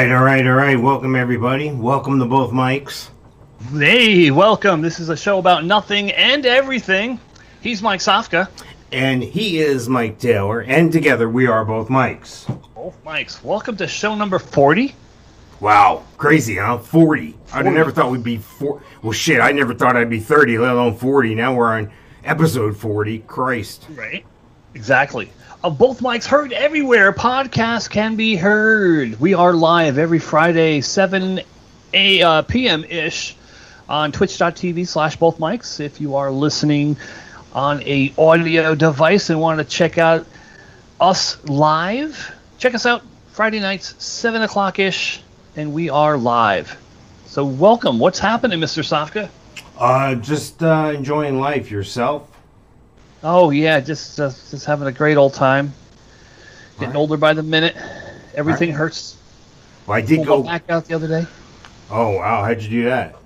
All right, all right, all right. Welcome everybody. Welcome to Both Mikes. Hey, welcome. This is a show about nothing and everything. He's Mike Sofka. And he is Mike Taylor, and together we are Both Mikes. Both Mikes. Welcome to show number 40. Wow, crazy, huh? 40. I'd 40. have never thought we'd be four. Well, shit, I never thought I'd be 30, let alone 40. Now we're on episode 40. Christ. Right. Exactly. Of Both Mikes heard everywhere. Podcasts can be heard. We are live every Friday, 7 a, uh, p.m. ish on twitch.tv slash bothmikes. If you are listening on a audio device and want to check out us live, check us out Friday nights, 7 o'clock ish, and we are live. So, welcome. What's happening, Mr. Sofka? Uh, just uh, enjoying life yourself. Oh yeah, just uh, just having a great old time. Getting Alright. older by the minute. Everything Alright. hurts. Well, I did go. back out the other day. Oh, wow. How'd you do that?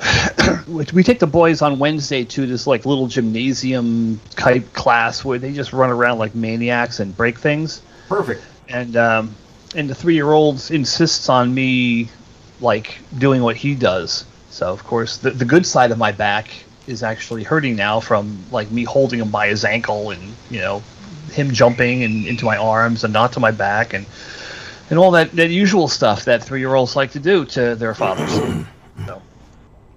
We take the boys on Wednesday to this like little gymnasium type class where they just run around like maniacs and break things. Perfect. And um, and the three year old insists on me like doing what he does. So of course the the good side of my back is actually hurting now from like me holding him by his ankle and you know him jumping and into my arms and not to my back and and all that, that usual stuff that three year olds like to do to their fathers. so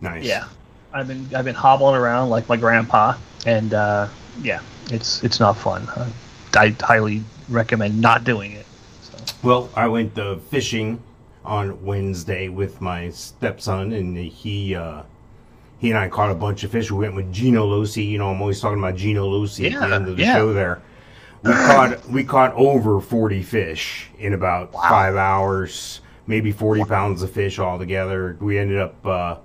Nice. yeah, I've been I've been hobbling around like my grandpa, and uh, yeah, it's it's not fun. Uh, I highly recommend not doing it. So. Well, I went uh, fishing on Wednesday with my stepson, and he uh, he and I caught a bunch of fish. We went with Gino Lucy. You know, I'm always talking about Gino Lucy at Yeah, the end of the yeah. show. There, we caught we caught over 40 fish in about five hours, maybe 40 pounds of fish altogether. We ended up uh,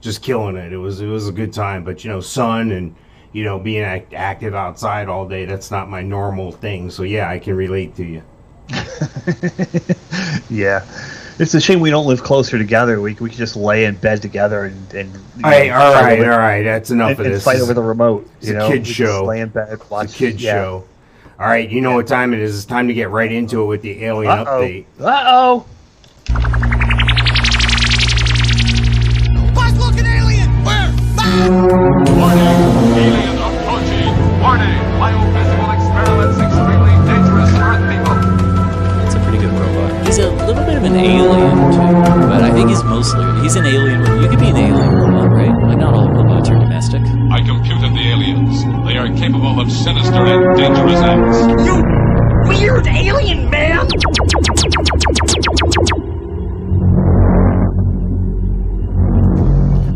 just killing it. It was it was a good time, but you know, sun and you know being act- active outside all day that's not my normal thing. So yeah, I can relate to you. Yeah, it's a shame we don't live closer together. We we could just lay in bed together and and you All right, know, all fight right, over- all right. That's enough and, of and this. fight over the remote. it's You a know, kid's We show. Lay in bed, watch It's a kid's yeah. show. All right, you know what time it is. It's time to get right into it with the alien Uh update. oh. Uh oh. Buzz looking alien! Where? Warning! Alien too, but I think he's mostly he's an alien. You could be an alien robot, right? Like not all robots are domestic. I computed the aliens. They are capable of sinister and dangerous acts. You weird alien man!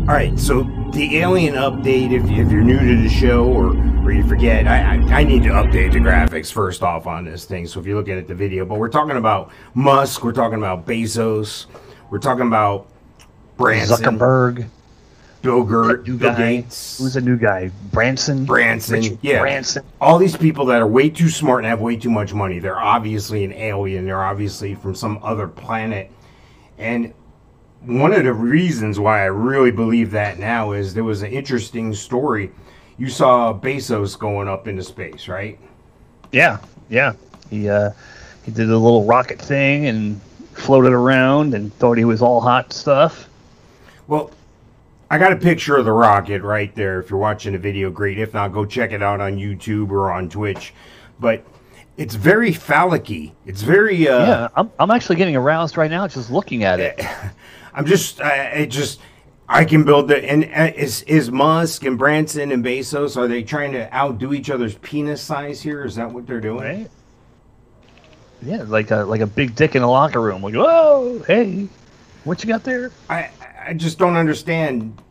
All right, so the alien update. If, if you're new to the show or or you forget, I, I I need to update the graphics first off on this thing. So if you're looking at the video, but we're talking about Musk, we're talking about Bezos, we're talking about Branson, Zuckerberg. Bill, Ger- New Bill guy. Gates, Who's a new guy? Branson. Branson, Richard yeah. Branson. all these people that are way too smart and have way too much money they're obviously an alien they're obviously from some other planet and one of the reasons why i really believe that now is there was an interesting story you saw bezos going up into space right Yeah, yeah. He uh, he did a little rocket thing and floated around and thought he was all hot stuff. well i got a picture of the rocket right there if you're watching the video great if not go check it out on youtube or on twitch but it's very phallic it's very uh yeah, I'm, I'm actually getting aroused right now just looking at it. I'm just, I, I just, I can build the. And is is Musk and Branson and Bezos are they trying to outdo each other's penis size here? Is that what they're doing? Right? Yeah, like a like a big dick in a locker room. Like, whoa, hey, what you got there? I I just don't understand.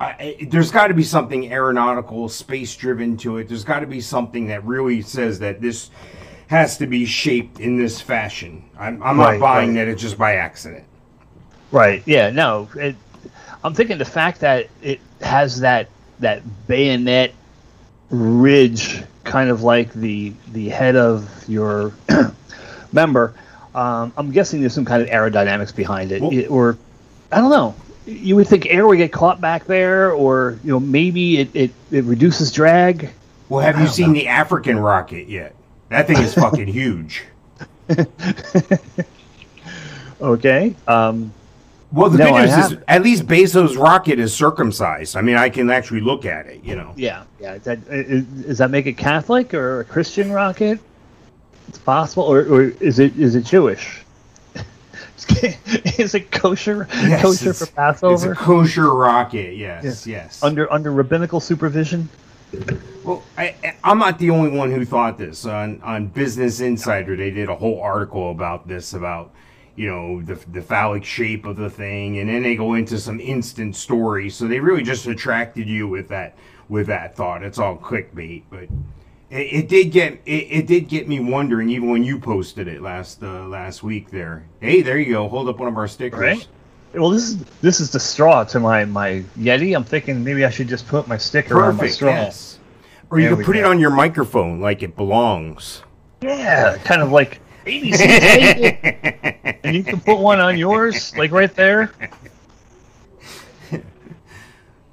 I- there's got to be something aeronautical, space driven to it. There's got to be something that really says that this has to be shaped in this fashion. I'm, I'm Right, not buying right. that it's just by accident. Right. Yeah. No. It, I'm thinking the fact that it has that that bayonet ridge, kind of like the the head of your member. Um, I'm guessing there's some kind of aerodynamics behind it, Well- It- or I don't know. You would think air would get caught back there, or you know maybe it, it, it reduces drag. Well, have you seen the African rocket yet? That thing is fucking huge. Okay. Um, Well, the No, good news is at least Bezos' rocket is circumcised. I mean, I can actually look at it. You know. yeah. Yeah. Is that, is, does that make it Catholic or a Christian rocket? It's possible, or, or is it is it Jewish? is it kosher? Yes, kosher it's- for It's Passover? a kosher rocket. Yes. Yes. Yes. under under rabbinical supervision. Well, I, I- I'm not the only one who thought this. On on Business Insider, they did a whole article about this, about you know the the phallic shape of the thing, and then they go into some instant stories. So they really just attracted you with that with that thought. It's all clickbait, but it, it did get it, it did get me wondering. Even when you posted it last uh, last week, there. Hey, there you go. Hold up one of our stickers. Right. Well, this is this is the straw to my my Yeti. I'm thinking maybe I should just put my sticker on my Perfect. straw. Yes. Or you There can put it on your microphone like it belongs. Yeah, kind of like ABC. and you can put one on yours, like right there.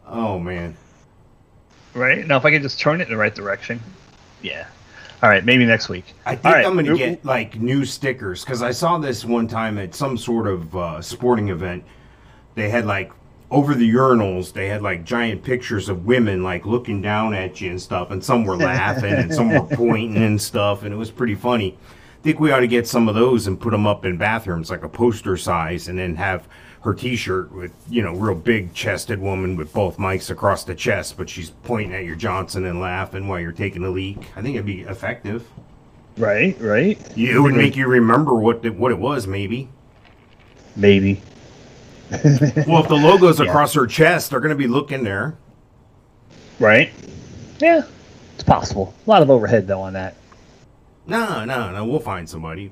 Oh man. Right now, if I can just turn it in the right direction. Yeah. All right, maybe next week. I think All right. I'm going to get like new stickers because I saw this one time at some sort of uh, sporting event. They had like over the urinals, they had like giant pictures of women like looking down at you and stuff, and some were laughing and some were pointing and stuff, and it was pretty funny. I think we ought to get some of those and put them up in bathrooms like a poster size, and then have her T-shirt with you know real big chested woman with Both Mikes across the chest, but she's pointing at your Johnson and laughing while you're taking a leak. I think it'd be effective. Right, right. It would make you remember what the, what it was, maybe. Maybe. Well, if the logo's Yeah. across her chest, they're going to be looking there. Right. Yeah, it's possible. A lot of overhead though on that. No, no, no. We'll find somebody.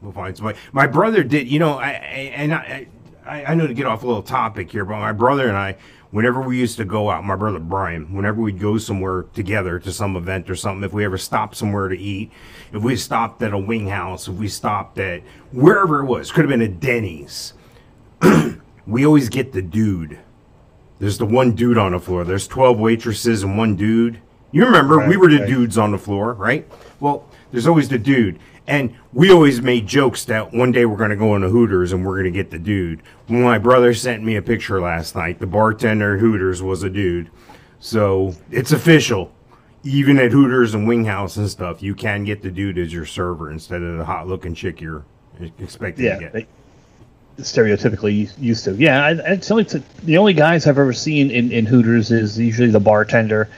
We'll find somebody. My brother did. You know, I, I and I, I, I know to get off a little topic here, but my brother and I, whenever we used to go out, my brother Brian, whenever we'd go somewhere together to some event or something, if we ever stopped somewhere to eat, if we stopped at a wing house, if we stopped at wherever it was, could have been a Denny's. we always get the dude. There's the one dude on the floor. There's 12 waitresses and one dude. You remember, we were the right. dudes on the floor, right? Well, there's always the dude. And we always made jokes that one day we're going to go into Hooters and we're going to get the dude. When my brother sent me a picture last night, the bartender at Hooters was a dude. So it's official. Even at Hooters and Wing House and stuff, you can get the dude as your server instead of the hot looking chick you're expecting Yeah. to get. They, stereotypically used to. Yeah, I, it's only t- the only guys I've ever seen in, in Hooters is usually the bartender,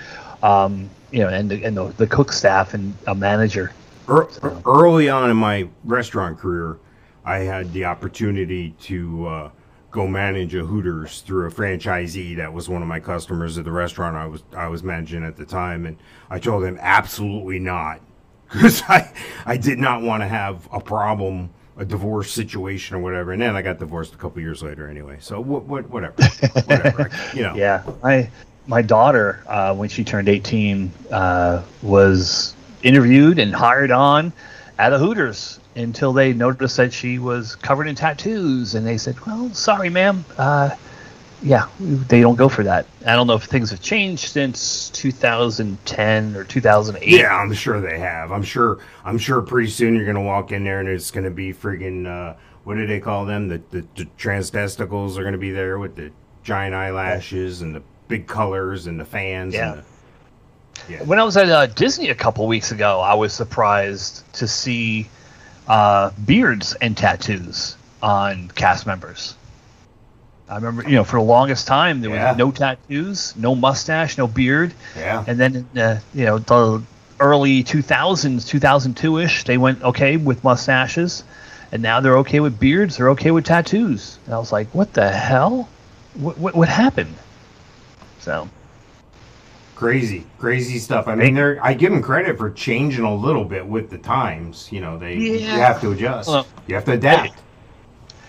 um, you know, and the, and the, the cook staff and a manager. Ear- early on in my restaurant career, I had the opportunity to uh, go manage a Hooters through a franchisee that was one of my customers at the restaurant I was I was managing at the time, and I told him absolutely not, because I I did not want to have a problem, a divorce situation or whatever. And then I got divorced a couple years later anyway. So what what whatever, whatever, you know. Yeah, my my daughter uh, when she turned eighteen uh, was interviewed and hired on at a Hooters until they noticed that she was covered in tattoos, and they said, "Well, sorry, ma'am. Uh, yeah, they don't go for that." I don't know if things have changed since 2010 or 2008. Yeah, I'm sure they have. I'm sure. I'm sure pretty soon you're gonna walk in there and it's gonna be friggin' uh, what do they call them? The, the the transdesticles are gonna be there with the giant eyelashes and the big colors and the fans. Yeah. And the, yeah. When I was at uh, Disney a couple weeks ago, I was surprised to see uh, beards and tattoos on cast members. I remember, you know, for the longest time there was no tattoos, no mustache, no beard, yeah. and then uh, you know the early 2000s, 2002 ish, they went okay with mustaches, and now they're okay with beards, they're okay with tattoos. And I was like, what the hell? What what, what happened? So Crazy, crazy stuff. I mean, they're. I give them credit for changing a little bit with the times. You know, they you have to adjust. Well, you have to adapt.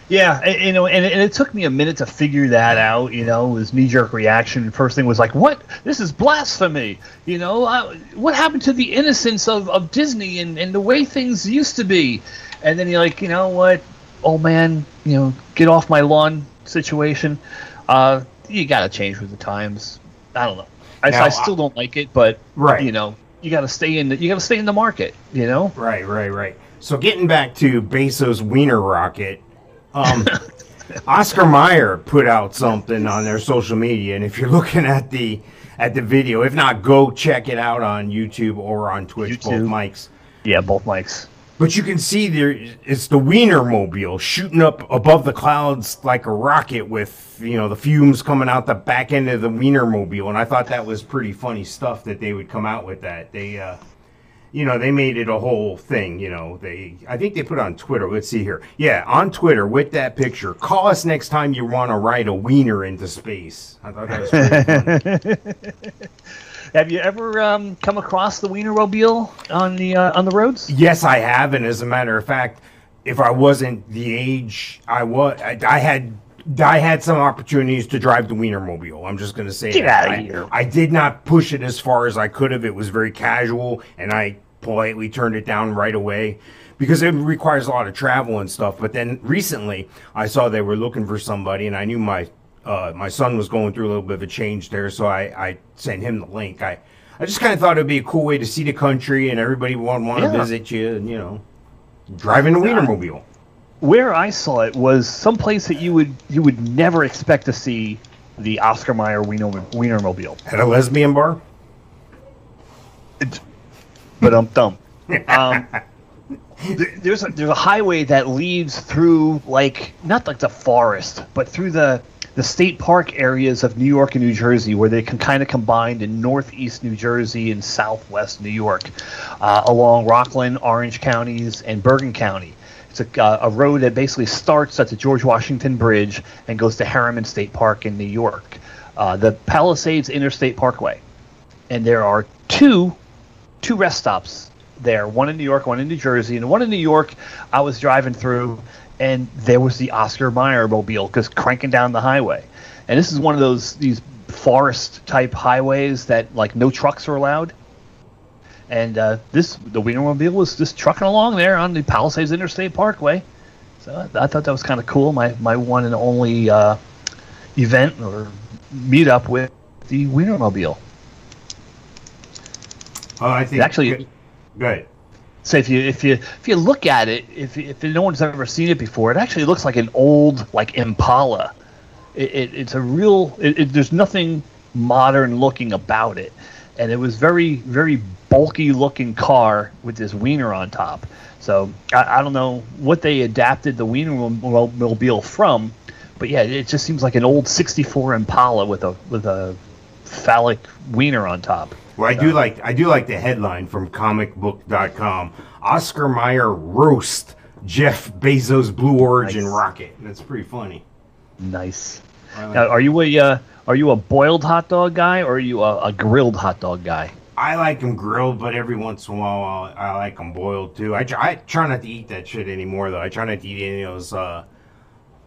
Yeah, and, you know, and, and it took me a minute to figure that out. You know, it was knee jerk reaction. First thing was like, "What? This is blasphemy!" You know, I, what happened to the innocence of, of Disney and, and the way things used to be? And then you're like, you know what, old man, you know, get off my lawn situation. Uh, you got to change with the times. I don't know. I, Now, I still don't like it, but Right. you know, you got to stay in the you got to stay in the market. You know, Right, right, right. So getting back to Bezos' wiener rocket, Um, Oscar Mayer put out something on their social media, and if you're looking at the at the video, if not, go check it out on YouTube or on Twitch. Both YouTube. mics. Yeah, Both Mikes. But you can see there, it's the Wiener Mobile shooting up above the clouds like a rocket with, you know, the fumes coming out the back end of the Wiener Mobile. And I thought that was pretty funny stuff that they would come out with that. They, uh, you know, they made it a whole thing. You know, they, I think they put it on Twitter. Let's see here. Yeah, on Twitter with that picture. Call us next time you want to ride a Wiener into space. I thought that was pretty funny. Have you ever um, come across the Wienermobile on the uh, on the roads? Yes, I have, and as a matter of fact, if I wasn't the age I was, I, I had. I had some opportunities to drive the Wienermobile. I'm just going to say Get that. outta I- here. I did not push it as far as I could have. It was very casual, and I politely turned it down right away because it requires a lot of travel and stuff. But then recently, I saw they were looking for somebody, and I knew my uh, my son was going through a little bit of a change there, so I, I sent him the link. I I just kind of thought it'd be a cool way to see the country, and everybody would want to Yeah. visit you, and you know, driving a Wienermobile. Where I saw it was someplace that you would you would never expect to see the Oscar Mayer Wiener, Wienermobile. At a lesbian bar. But um, dumb. Um, there's a, there's a highway that leads through like not like the forest, but through the the state park areas of New York and New Jersey, where they can kind of combined in northeast New Jersey and southwest New York, uh, along Rockland, Orange counties, and Bergen County. It's a, uh, a road that basically starts at the George Washington Bridge and goes to Harriman State Park in New York. Uh, the Palisades Interstate Parkway, and there are two two rest stops there one in New York, one in New Jersey. And one in New York, I was driving through, and there was the Oscar Mayer mobile just cranking down the highway. And this is one of those these forest type highways that like no trucks are allowed. And uh, this the Wienermobile was just trucking along there on the Palisades Interstate Parkway. So I, I thought that was kind of cool. My my one and only uh, event or meetup with the Wienermobile. Oh, I think Actually- good. So if you if you if you look at it, if if no one's ever seen it before, it actually looks like an old like Impala. It, it, it's a real. It, it, there's nothing modern looking about it, and it was very very bulky looking car with this wiener on top. So I, I don't know what they adapted the wiener mobile from, but yeah, it just seems like an old '64 Impala with a with a phallic wiener on top. Well, I do like I do like the headline from comicbook.com. Oscar Mayer roast Jeff Bezos Blue Origin Nice. rocket. That's pretty funny. Nice. Like, Now, are you a uh, are you a boiled hot dog guy or are you a, a grilled hot dog guy? I like them grilled, but every once in a while I, I like them boiled too. I, try- I try not to eat that shit anymore though. I try not to eat any of those. Uh,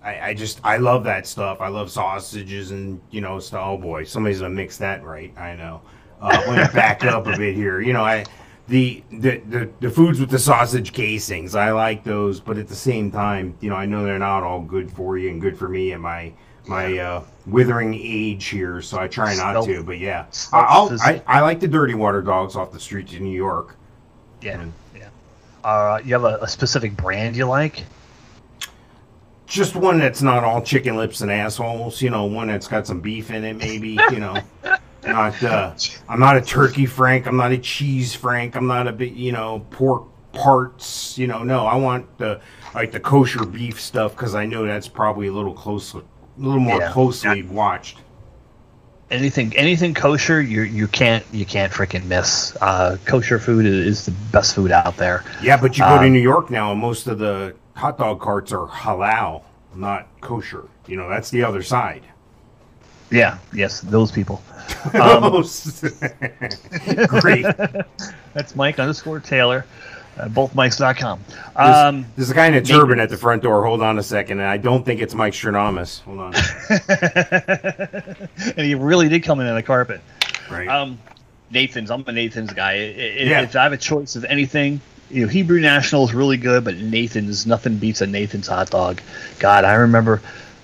I, I just I love that stuff. I love sausages and you know stuff. Oh boy, somebody's gonna mix that right. I know. Uh, me back up a bit here. You know I. The, the, the, the foods with the sausage casings, I like those, but at the same time, you know, I know they're not all good for you and good for me and my my uh, withering age here, so I try not to. But yeah, I'll, I I like the dirty water dogs off the streets in New York. Yeah, yeah. Uh, you have a, a specific brand you like? Just one that's not all chicken lips and assholes. You know, one that's got some beef in it, maybe. You know, not. Uh, I'm not a turkey Frank. I'm not a cheese Frank. I'm not a. You know, pork parts. You know, no. I want the like the kosher beef stuff because I know that's probably a little closer, a little more Yeah. closely watched. Anything anything kosher, you you can't you can't freaking miss. Uh, kosher food is, the best food out there. Yeah, but you go to Um, New York now, and most of the hot dog carts are halal, not kosher. You know, that's the other side. Yeah, yes, those people. Um, Great. That's Mike underscore Taylor, uh, bothmikes.com. Um, There's a guy in a turban at the front door. Hold on a second, and I don't think it's Mike Chernomus. Hold on. and he really did come in on a carpet. Right. Um, Nathan's. I'm a Nathan's guy. I- I- Yeah. If I have a choice of anything, you know, Hebrew National is really good, but Nathan's nothing beats a Nathan's hot dog. God, I remember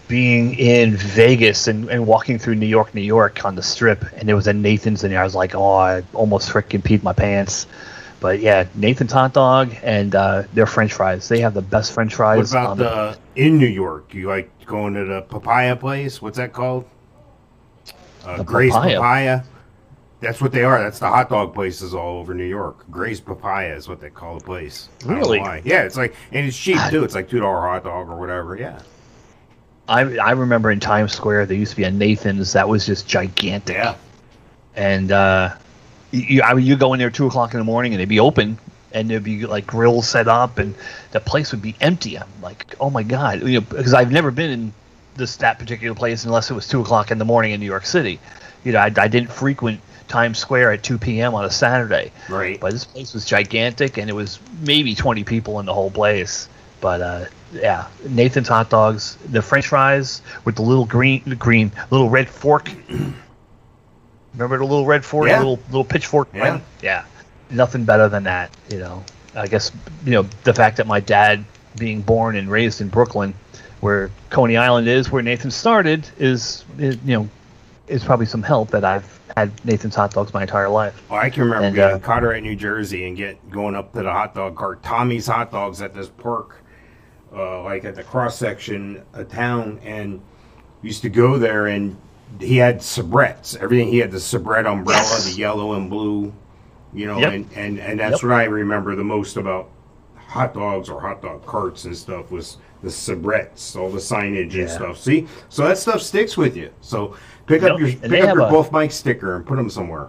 being in Vegas and, and walking through New York, New York on the strip, and there was a Nathan's in there. I was like, oh, I almost freaking peed my pants. But yeah, Nathan's hot dog and uh, their French fries. They have the best French fries. What about on the in New York? You like going to the papaya place? What's that called? Uh, Gray's Papaya. papaya. That's what they are. That's the hot dog places all over New York. Gray's Papaya is what they call the place. I don't know Really? Yeah, it's like and it's cheap too. It's like two dollar hot dog or whatever. Yeah. I I remember in Times Square there used to be a Nathan's that was just gigantic. Yeah. and uh, you, I mean, you go in there two o'clock in the morning and it'd be open and there'd be like grills set up and the place would be empty. I'm like, oh my god, you know, because I've never been in this that particular place unless it was two o'clock in the morning in New York City. You know, I, I didn't frequent Times Square at 2 p.m. on a Saturday. Right. But this place was gigantic, and it was maybe 20 people in the whole place. But uh, yeah, Nathan's hot dogs, the French fries with the little green, green, little red fork. Remember the little red fork, Yeah. little little pitchfork? Yeah. thing? yeah. Nothing better than that. You know, I guess you know the fact that my dad, being born and raised in Brooklyn, where Coney Island is, where Nathan started, is, is you know, is probably some help that I've had Nathan's hot dogs my entire life. Oh, I can remember And, uh, in Carteret, New Jersey, and get going up to the hot dog cart, Tommy's Hot Dogs at this park, uh, like at the cross section of town, and used to go there, and he had Sabretts. Everything he had the Sabrett umbrella, the yellow and blue, you know, Yep. and and and that's Yep. what I remember the most about hot dogs or hot dog carts and stuff was the Sabretts, all the signage and stuff. See, so that stuff sticks with you. So pick up your pick up your a- both Mike sticker and put them somewhere.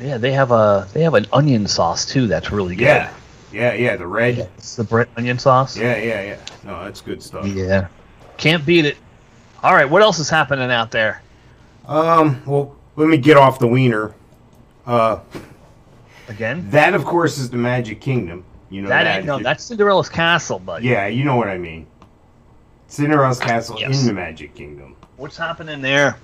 Yeah, they have a they have an onion sauce too. That's really good. Yeah, yeah, yeah. The red. Yeah, it's the Brett onion sauce. Yeah, yeah, yeah. No, that's good stuff. Yeah. Can't beat it. All right, what else is happening out there? Um. Well, let me get off the wiener. Uh, Again? that of course is the Magic Kingdom. You know that ain't no, that's Cinderella's castle, buddy. Yeah, you know what I mean. Cinderella's castle Yes. in the Magic Kingdom. What's happening there?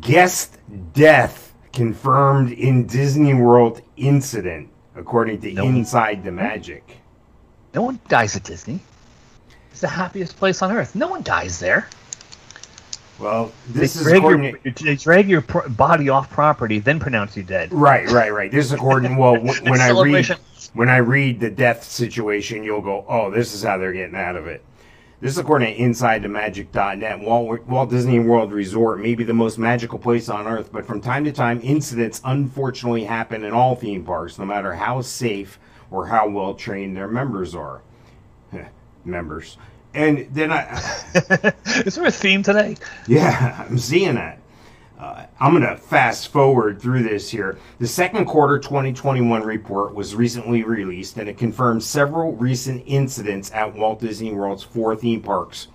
Guest death confirmed in Disney World incident, according to No. Inside the Magic. No one dies at Disney. It's the happiest place on earth. No one dies there. Well, They this is drag, according your, to, they drag your pro- body off property, then pronounce you dead. right, right, right. This is according. Well, when I read when I read the death situation, you'll go, "Oh, this is how they're getting out of it." This is according to InsideTheMagic.net. Walt, Walt Disney World Resort may be the most magical place on earth, but from time to time, incidents unfortunately happen in all theme parks, no matter how safe or how well trained their members are. members. And then I, Is there a theme today? yeah, I'm seeing that. Uh, I'm going to fast forward through this here. The second quarter 2021 report was recently released and it confirms several recent incidents at Walt Disney World's four theme parks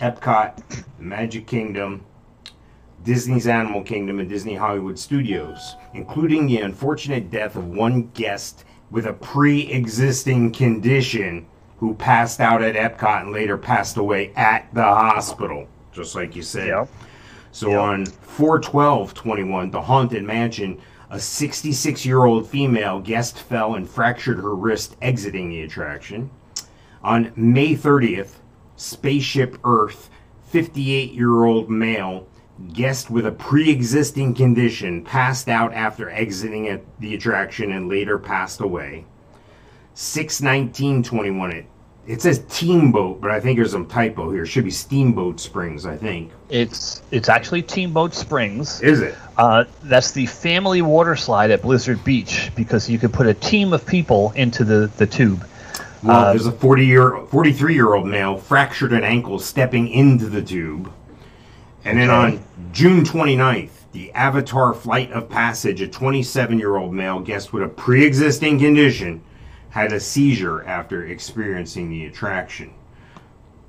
Epcot, Magic Kingdom, Disney's Animal Kingdom, and Disney Hollywood Studios, including the unfortunate death of one guest with a pre existing condition who passed out at Epcot and later passed away at the hospital, just like you said. So Yep. on 41221, the Haunted Mansion, a 66 year old female guest fell and fractured her wrist exiting the attraction. On May 30th, Spaceship Earth, 58 year old male guest with a pre existing condition passed out after exiting at the attraction and later passed away. 61921, it, it says Teamboat, but I think there's some typo here. It should be Steamboat Springs, I think. It's it's actually Teamboat Springs. Is it? Uh, that's the family water slide at Blizzard Beach because you could put a team of people into the, the tube. Well, Uh, there's a 40 year, 43 year old male fractured an ankle stepping into the tube. And then Okay. on June 29th, the Avatar Flight of Passage, a 27 year old male guest with a pre existing condition, had a seizure after experiencing the attraction.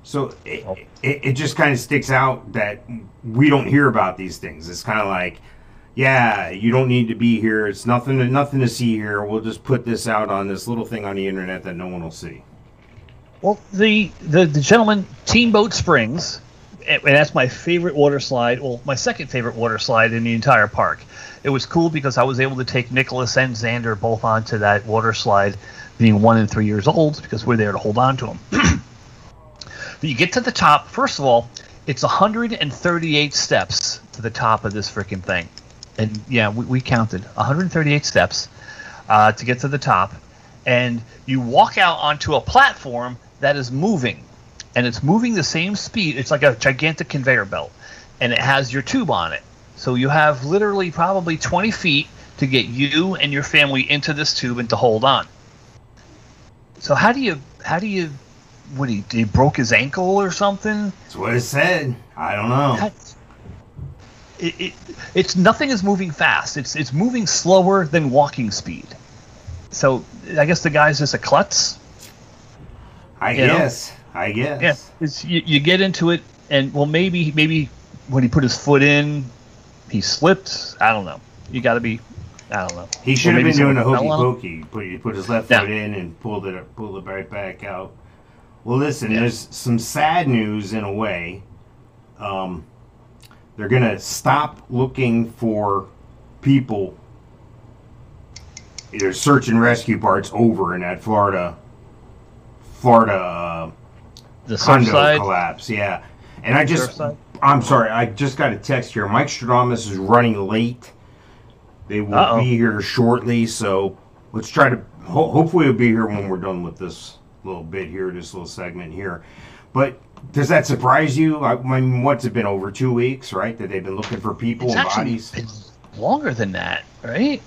So it, Oh. it, it just kind of sticks out that we don't hear about these things. It's kind of like, yeah, you don't need to be here. It's nothing to, nothing to see here. We'll just put this out on this little thing on the internet that no one will see. Well, the, the, the gentleman, Teamboat Springs, and and that's my favorite water slide. Well, my second favorite water slide in the entire park. It was cool because I was able to take Nicholas and Xander both onto that water slide, being one and three years old, because we're there to hold on to them. but you get to the top. First of all, it's 138 steps to the top of this freaking thing, and yeah, we, we counted 138 steps. uh, to get to the top, and you walk out onto a platform that is moving, and it's moving the same speed. It's like a gigantic conveyor belt, and it has your tube on it. So you have literally probably 20 feet to get you and your family into this tube and to hold on. So how do you how do you what he he broke his ankle or something? That's what it said. I don't know. That's, it, it, it's nothing is moving fast. It's it's moving slower than walking speed. So I guess the guy's just a klutz. I you know? guess. I guess. Yeah, it's, you, you get into it, and well, maybe maybe when he put his foot in, he slipped. I don't know. You got to be. I don't know. He should have been doing a hokey fell on him. pokey. Put he put his left Yeah. foot in and pulled it pulled it right back out. Well, listen, Yeah. there's some sad news in a way. Um, they're gonna stop looking for people. Their search and rescue part's over in that Florida, Florida uh, The condo side. collapse. Yeah, and I just, Surfside? I'm sorry, I just got a text here. Mikestrodamus is running late. They will Uh-oh. be here shortly, so let's try to. Ho- hopefully, we'll be here when we're done with this little bit here, this little segment here. But does that surprise you? I, I mean, what's it been over two weeks, right? That they've been looking for people and bodies. longer than that, right?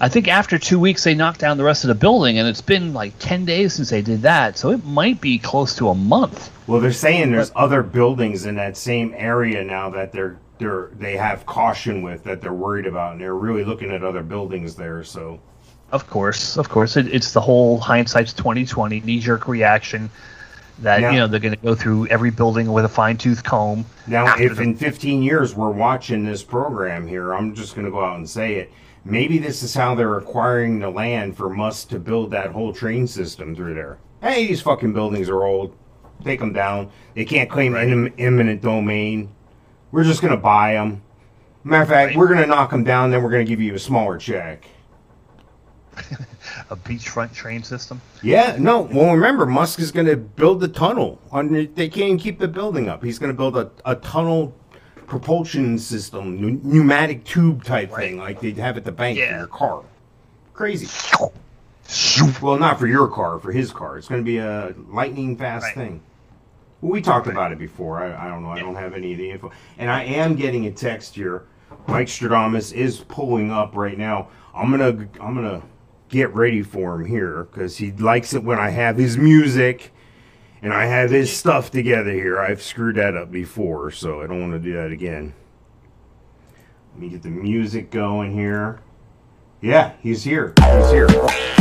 I think after two weeks they knocked down the rest of the building, and it's been like ten days since they did that, so it might be close to a month. Well, they're saying there's other buildings in that same area now that they're they're they have caution with that they're worried about, and they're really looking at other buildings there. So. Of course, of course, it, it's the whole hindsight's twenty twenty knee jerk reaction that Yeah. you know they're going to go through every building with a fine tooth comb. Now, if the- in 15 years we're watching this program here, I'm just going to go out and say it. Maybe this is how they're acquiring the land for Musk to build that whole train system through there. Hey, these fucking buildings are old. Take them down. They can't claim im- eminent domain. We're just going to buy them. Matter of fact, we're going to knock them down, then we're going to give you a smaller check. a beachfront train system. Yeah, no. Well, remember, Musk is going to build the tunnel. Under, they can't even keep the building up. He's going to build a, a tunnel propulsion system, pneu- pneumatic tube type thing, like they have at the bank for your car. Crazy. Well, not for your car, for his car. It's going to be a lightning fast Right. thing. We talked about it before. I, I don't know. I don't have any of the info. And I am getting a text here. Mikestrodamus is pulling up right now. I'm gonna I'm gonna get ready for him here because he likes it when I have his music and I have his stuff together here. I've screwed that up before, so I don't want to do that again. Let me get the music going here. Yeah, he's here. He's here.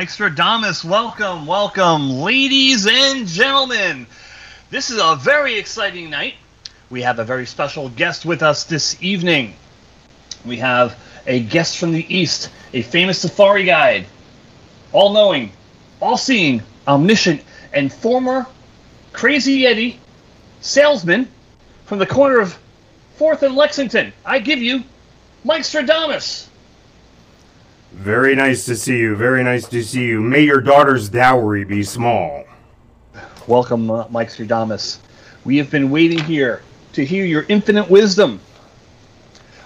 Uh, Mikestrodamus, welcome, welcome, ladies and gentlemen. This is a very exciting night. We have a very special guest with us this evening. We have a guest from the East, a famous safari guide, all knowing, all seeing, omniscient, and former Crazy Eddie salesman from the corner of 4th and Lexington. I give you Mikestrodamus. Very nice to see you. Very nice to see you. May your daughter's dowry be small. Welcome, uh, Mikestrodamus. We have been waiting here to hear your infinite wisdom.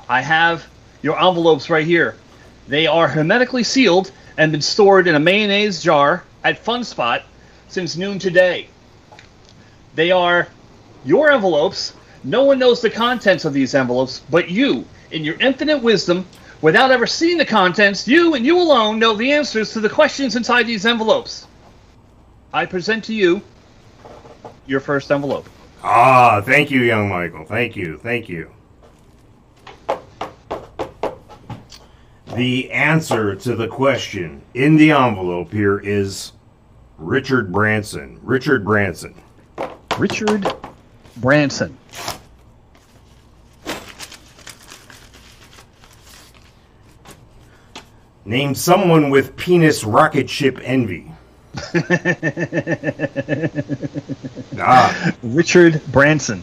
I have your envelopes right here. They are hermetically sealed and been stored in a mayonnaise jar at Fun Spot since noon today. They are your envelopes. No one knows the contents of these envelopes but you. In your infinite wisdom, without ever seeing the contents, you and you alone know the answers to the questions inside these envelopes. I present to you your first envelope. Ah, thank you, young Michael. Thank you. Thank you. The answer to the question in the envelope here is Richard Branson. Richard Branson. Richard Branson. Name someone with penis rocket ship envy. ah, Richard Branson.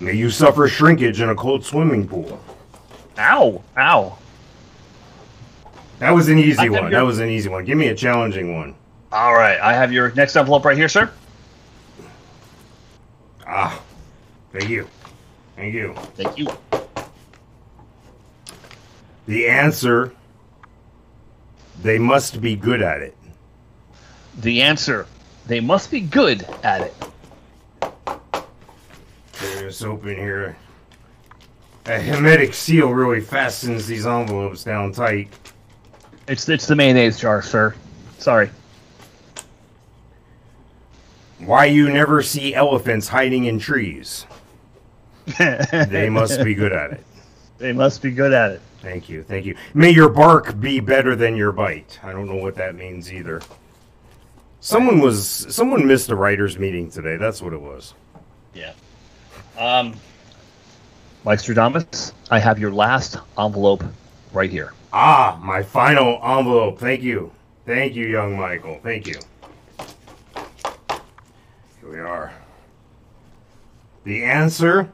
may you suffer shrinkage in a cold swimming pool. Ow! Ow! That was an easy one. your- That was an easy one. Give me a challenging one. All right, I have your next envelope right here, sir. Ah, thank you. Thank you. Thank you. The answer they must be good at it. The answer: They must be good at it. There's open here. A hermetic seal really fastens these envelopes down tight. It's it's the mayonnaise jar, sir. Sorry. Why you never see elephants hiding in trees? They must be good at it. They must be good at it. Thank you, thank you. May your bark be better than your bite. I don't know what that means either. Someone was someone missed the writers' meeting today. That's what it was. Yeah. Um, Mikestrodamus, I have your last envelope right here. Ah, my final envelope. Thank you. Thank you, young Michael. Thank you. Here we are. The answer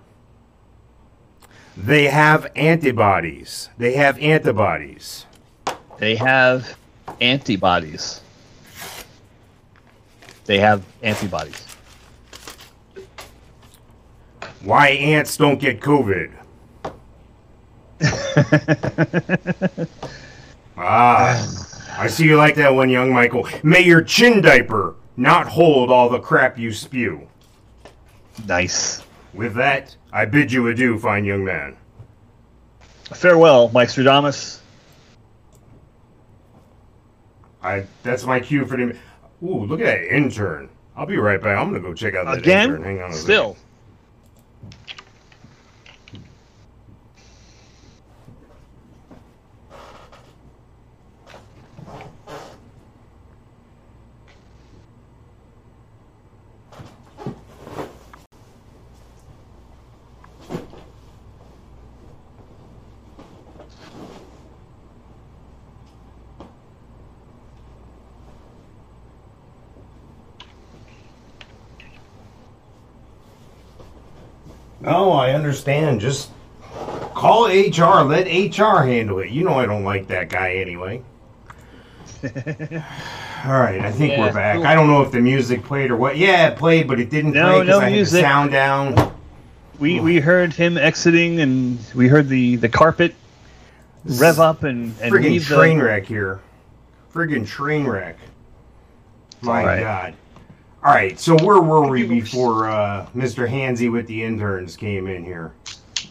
they have antibodies. They have antibodies. They have antibodies. They have antibodies. Why ants don't get COVID? ah, I see you like that one, young Michael. May your chin diaper not hold all the crap you spew. Nice. With that, I bid you adieu, fine young man. Farewell, Mikestrodamus. I that's my cue for the. Ooh, look at that intern. I'll be right back. I'm gonna go check out that Again? intern. Hang on a second. Still. No, I understand. Just call HR. Let HR handle it. You know I don't like that guy anyway. All right, I think Yeah, we're back. cool. I don't know if the music played or what. Yeah, it played, but it didn't No, play because no I had the music. sound down. We we heard him exiting, and we heard the the carpet rev up and and Friggin' leave the- train wreck here. Friggin' train wreck. My right. God. All right, so where were we before uh, Mr. Hansy with the interns came in here?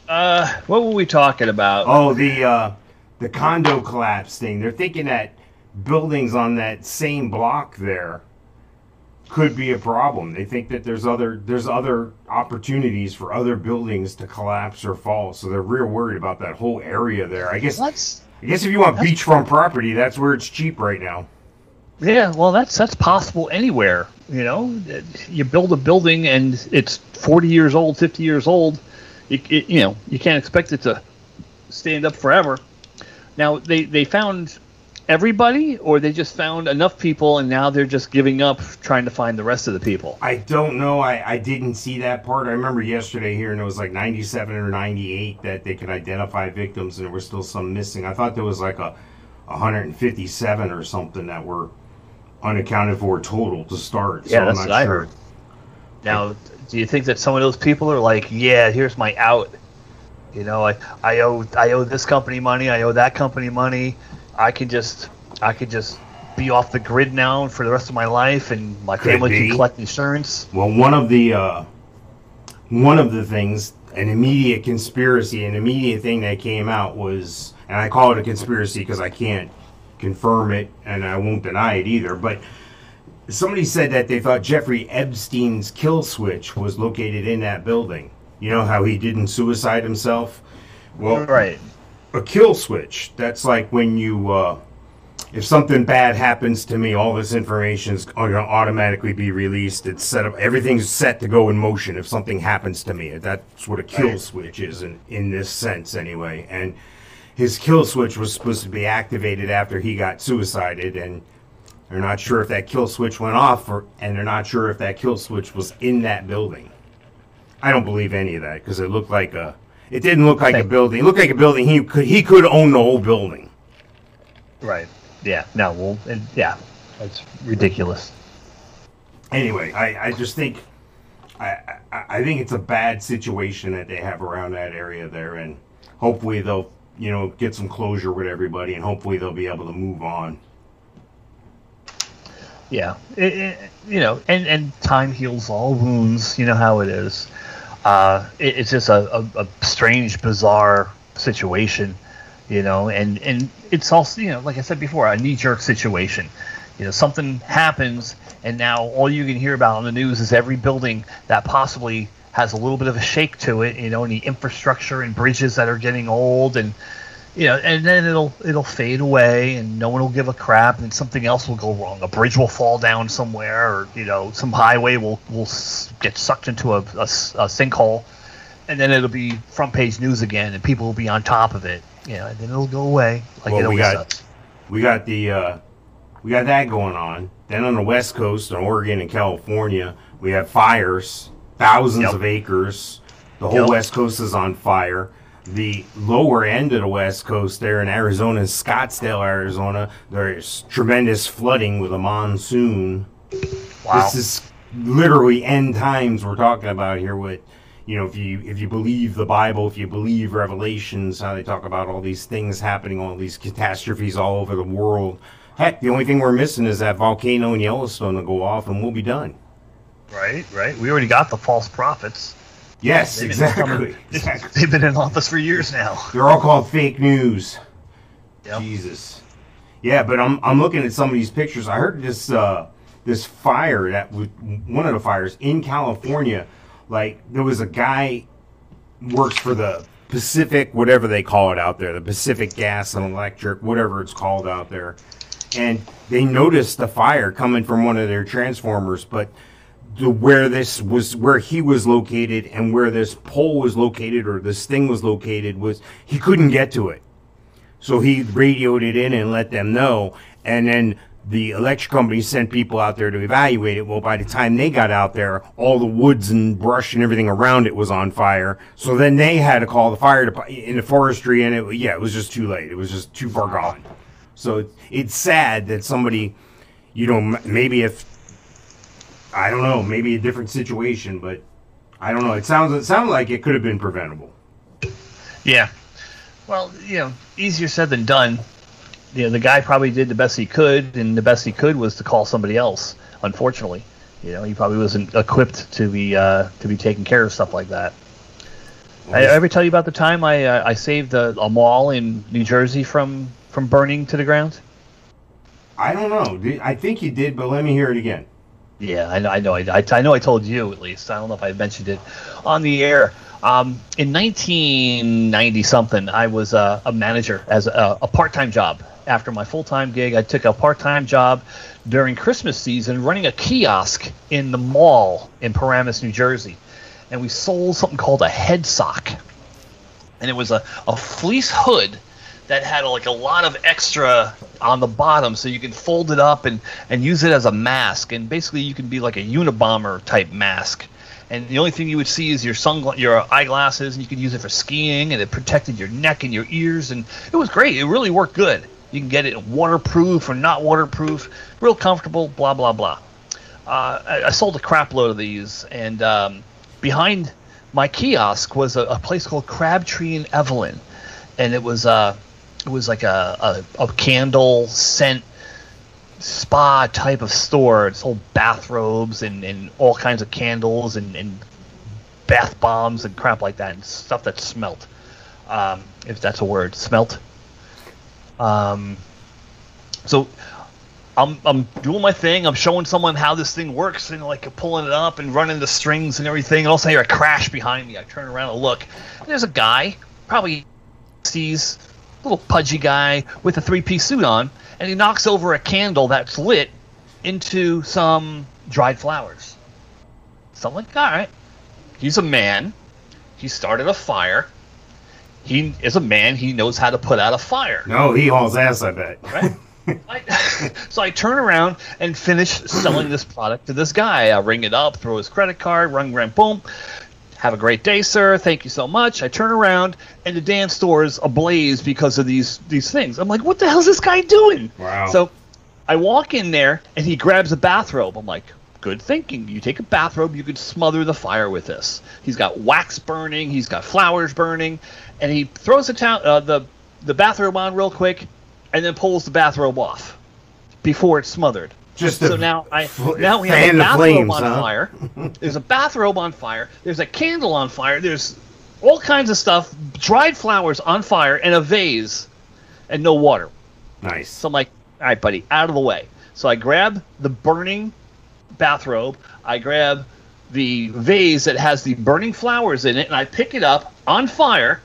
Uh, what were we talking about? Oh, the uh, the condo collapse thing. They're thinking that buildings on that same block there could be a problem. They think that there's other there's other opportunities for other buildings to collapse or fall. So they're real worried about that whole area there. I guess Let's. I guess if you want beachfront property, that's where it's cheap right now. Yeah, well, that's that's possible anywhere. You know, you build a building and it's forty years old, fifty years old. You, it, you know, you can't expect it to stand up forever. Now they they found everybody, or they just found enough people, and now they're just giving up trying to find the rest of the people. I don't know. I, I didn't see that part. I remember yesterday here, and it was like 97 or 98 that they could identify victims, and there were still some missing. I thought there was like a 157 or something that were unaccounted for total to start. Yeah, that's I'm what not I sure. heard. Now, do you think that some of those people are like, yeah, here's my out? You know, I, I owe I owe this company money, I owe that company money. I can just I could just be off the grid now for the rest of my life, and my Could family be. can collect insurance. Well, one of the uh, one of the things, an immediate conspiracy, an immediate thing that came out was, and I call it a conspiracy because I can't confirm it and I won't deny it either. But somebody said that they thought Jeffrey Epstein's kill switch was located in that building. You know how he didn't suicide himself? Well, Right. a kill switch. That's like when you, uh, if something bad happens to me, all this information is going to automatically be released. It's set up. Everything's set to go in motion if something happens to me. That's what a kill Right. switch is in, in this sense, anyway. And his kill switch was supposed to be activated after he got suicided, and they're not sure if that kill switch went off, or, and they're not sure if that kill switch was in that building. I don't believe any of that because it looked like a. It didn't look like a building. It looked like a building. He could he could own the whole building. Right. Yeah. No. Well. And, yeah. That's ridiculous. Anyway, I, I just think I, I I think it's a bad situation that they have around that area there, and hopefully they'll you know get some closure with everybody, and hopefully they'll be able to move on. Yeah, it, it, you know, and and time heals all wounds. You know how it is. Uh, it, it's just a, a, a strange, bizarre situation, you know, and and it's also you know, like I said before, a knee jerk situation. You know, something happens, and now all you can hear about on the news is every building that possibly has a little bit of a shake to it. You know, and the infrastructure and bridges that are getting old, and you know, and then it'll it'll fade away, and no one will give a crap, and something else will go wrong. A bridge will fall down somewhere, or you know, some highway will will get sucked into a a sinkhole, and then it'll be front page news again, and people will be on top of it. You know, and then it'll go away like Well, it we always got- does. we got the uh, we got that going on. Then on the west coast, in Oregon and California, we have fires, thousands Yep. of acres. The whole Yep. west coast is on fire. The lower end of the west coast, there in Arizona, Scottsdale, Arizona, there's tremendous flooding with a monsoon. Wow. This is literally end times we're talking about here. With you know, if you if you believe the Bible, if you believe Revelations, how they talk about all these things happening, all these catastrophes all over the world. Heck, the only thing we're missing is that volcano in Yellowstone to go off, and we'll be done. Right, right. We already got the false prophets. Yes, They've exactly. exactly. They've been in office for years now. They're all called fake news. Yep. Jesus. Yeah, but I'm I'm looking at some of these pictures. I heard this uh this fire that was one of the fires in California. Like there was a guy works for the Pacific, whatever they call it out there, the Pacific Gas and Electric, whatever it's called out there. And they noticed the fire coming from one of their transformers, but the where this was where he was located and where this pole was located or this thing was located was he couldn't get to it. So he radioed it in and let them know. And then the electric company sent people out there to evaluate it. Well, by the time they got out there, all the woods and brush and everything around it was on fire. So then they had to call the fire department in the forestry, and it yeah, it was just too late. It was just too far gone. So it's sad that somebody, you know, maybe if I don't know, maybe a different situation, but I don't know. It sounds it sounded like it could have been preventable. Yeah. Well, you know, easier said than done. You know, the guy probably did the best he could, and the best he could was to call somebody else. Unfortunately, you know, he probably wasn't equipped to be uh, to be taking care of stuff like that. I, I ever tell you about the time I uh, I saved a, a mall in New Jersey from from burning to the ground? I don't know. I think you did, but let me hear it again. Yeah, I know. I know. I, I, know. I told you at least. I don't know if I mentioned it on the air. Um, in 1990 something, I was uh, a manager as a, a part-time job. After my full-time gig, I took a part-time job during Christmas season, running a kiosk in the mall in Paramus, New Jersey, and we sold something called a head sock, and it was a, a fleece hood that had like a lot of extra on the bottom so you can fold it up and, and use it as a mask. And basically you can be like a Unabomber type mask. And the only thing you would see is your sungla- your eyeglasses and you could use it for skiing and it protected your neck and your ears and it was great. It really worked good. You can get it waterproof or not waterproof. Real comfortable blah blah blah. Uh, I, I sold a crap load of these, and um, behind my kiosk was a, a place called Crabtree and Evelyn, and it was uh, it was like a, a, a candle scent spa type of store. It sold bathrobes and, and all kinds of candles and, and bath bombs and crap like that and stuff that smelt. Um, if that's a word, smelt. Um, so I'm I'm doing my thing. I'm showing someone how this thing works and like pulling it up and running the strings and everything. And all of a sudden I hear a crash behind me. I turn around and look. And there's a guy, probably sees little pudgy guy with a three piece suit on, and he knocks over a candle that's lit into some dried flowers. So I'm like, all right. He's a man. He started a fire. He is a man. He knows how to put out a fire. No, he hauls ass. I bet. Right? I, so I turn around and finish selling this product to this guy. I ring it up, throw his credit card, rung, rang, boom. Have a great day, sir. Thank you so much. I turn around and the damn store is ablaze because of these these things. I'm like, what the hell's this guy doing? Wow. So I walk in there and he grabs a bathrobe. I'm like, good thinking. You take a bathrobe, you could smother the fire with this. He's got wax burning, he's got flowers burning, and he throws the town uh, the the bathrobe on real quick, and then pulls the bathrobe off before it's smothered. Just So now I now we have a bathrobe on huh? fire. There's a bathrobe on fire. There's a candle on fire. There's all kinds of stuff, dried flowers on fire, and a vase, and no water. Nice. So I'm like, all right, buddy, out of the way. So I grab the burning bathrobe. I grab the vase that has the burning flowers in it, and I pick it up on fire,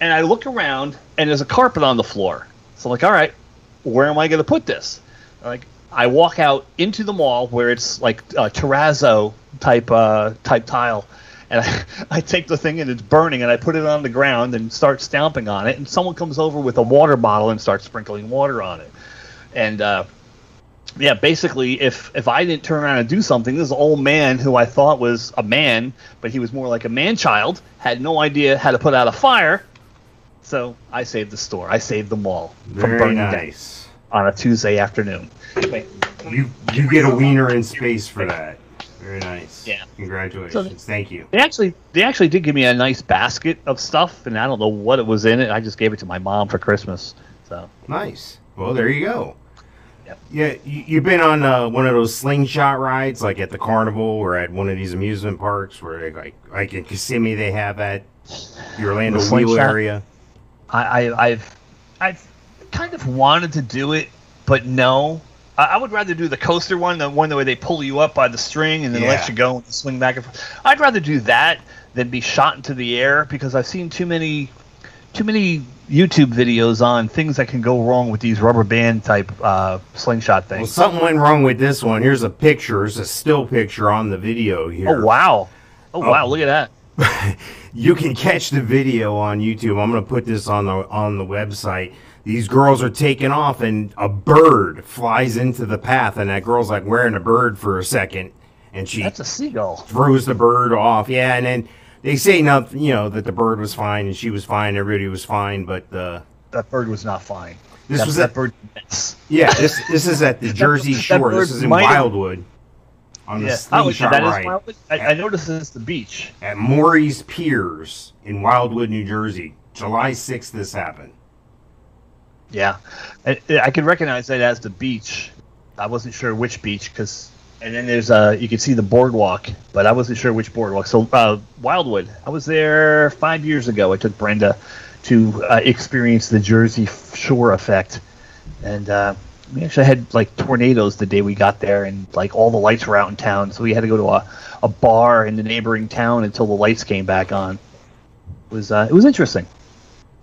and I look around, and there's a carpet on the floor. So I'm like, all right, where am I going to put this? Like, I walk out into the mall where it's like a terrazzo type uh, type tile, and I, I take the thing and it's burning, and I put it on the ground and start stamping on it, and someone comes over with a water bottle and starts sprinkling water on it, and uh, yeah, basically, if if I didn't turn around and do something, this old man who I thought was a man, but he was more like a man child, had no idea how to put out a fire. So I saved the store. I saved the mall from Very burning down on a Tuesday afternoon. Wait, You you get a wiener in space for that. Very nice. Yeah. Congratulations. Thank you. They actually they actually did give me a nice basket of stuff, and I don't know what it was in it. I just gave it to my mom for Christmas. So Nice. Well, there you go. Yep. Yeah, you, you've been on uh, one of those slingshot rides, like at the carnival or at one of these amusement parks, where they, like like in Kissimmee they have at the Orlando The Wheel area. I, I I've I've kind of wanted to do it, but no. I, I would rather do the coaster one, the one where they pull you up by the string and then Yeah. let you go and swing back and forth. I'd rather do that than be shot into the air because I've seen too many too many YouTube videos on things that can go wrong with these rubber band type uh, slingshot Well, things. something went wrong with this one. Here's a picture. It's a still picture on the video here. oh wow! Oh, wow! Look at that. you can catch the video on YouTube. I'm going to put this on the on the website. These girls are taking off, and a bird flies into the path, and that girl's like wearing a bird for a second, and she That's a seagull. throws the bird off. Yeah, and then they say nothing, you know, that the bird was fine and she was fine, everybody was fine, but uh, That bird was not fine. This that, was that a- bird. Yeah, this this is at the Jersey Shore. This is in Wildwood on the Yeah. Oh, slingshot that is ride Wildwood? I, I noticed this is the beach. at Morey's Piers in Wildwood, New Jersey. July 6th, this happened. Yeah, I, I can recognize that as the beach. I wasn't sure which beach because, and then there's uh you can see the boardwalk, but I wasn't sure which boardwalk. So uh, Wildwood, I was there five years ago. I took Brenda to uh, experience the Jersey Shore effect, and uh, we actually had like tornadoes the day we got there, and like all the lights were out in town, so we had to go to a, a bar in the neighboring town until the lights came back on. It was uh, it was interesting.